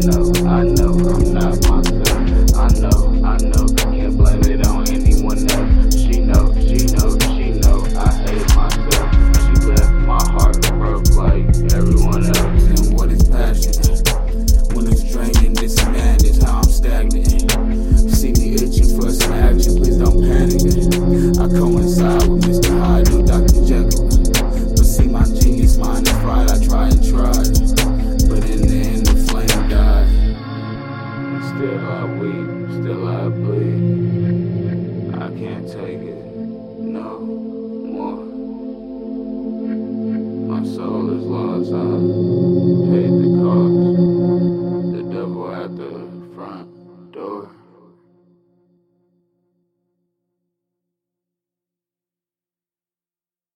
know, I know I'm not myself. I know, I know, can't blame it on anyone else. She know, she know, she know, I hate myself. She left my heart broke like everyone else. And what is passion? When it's draining, this madness, how I'm stagnant. See me itching for some action, please don't panic. out more. My soul is lost.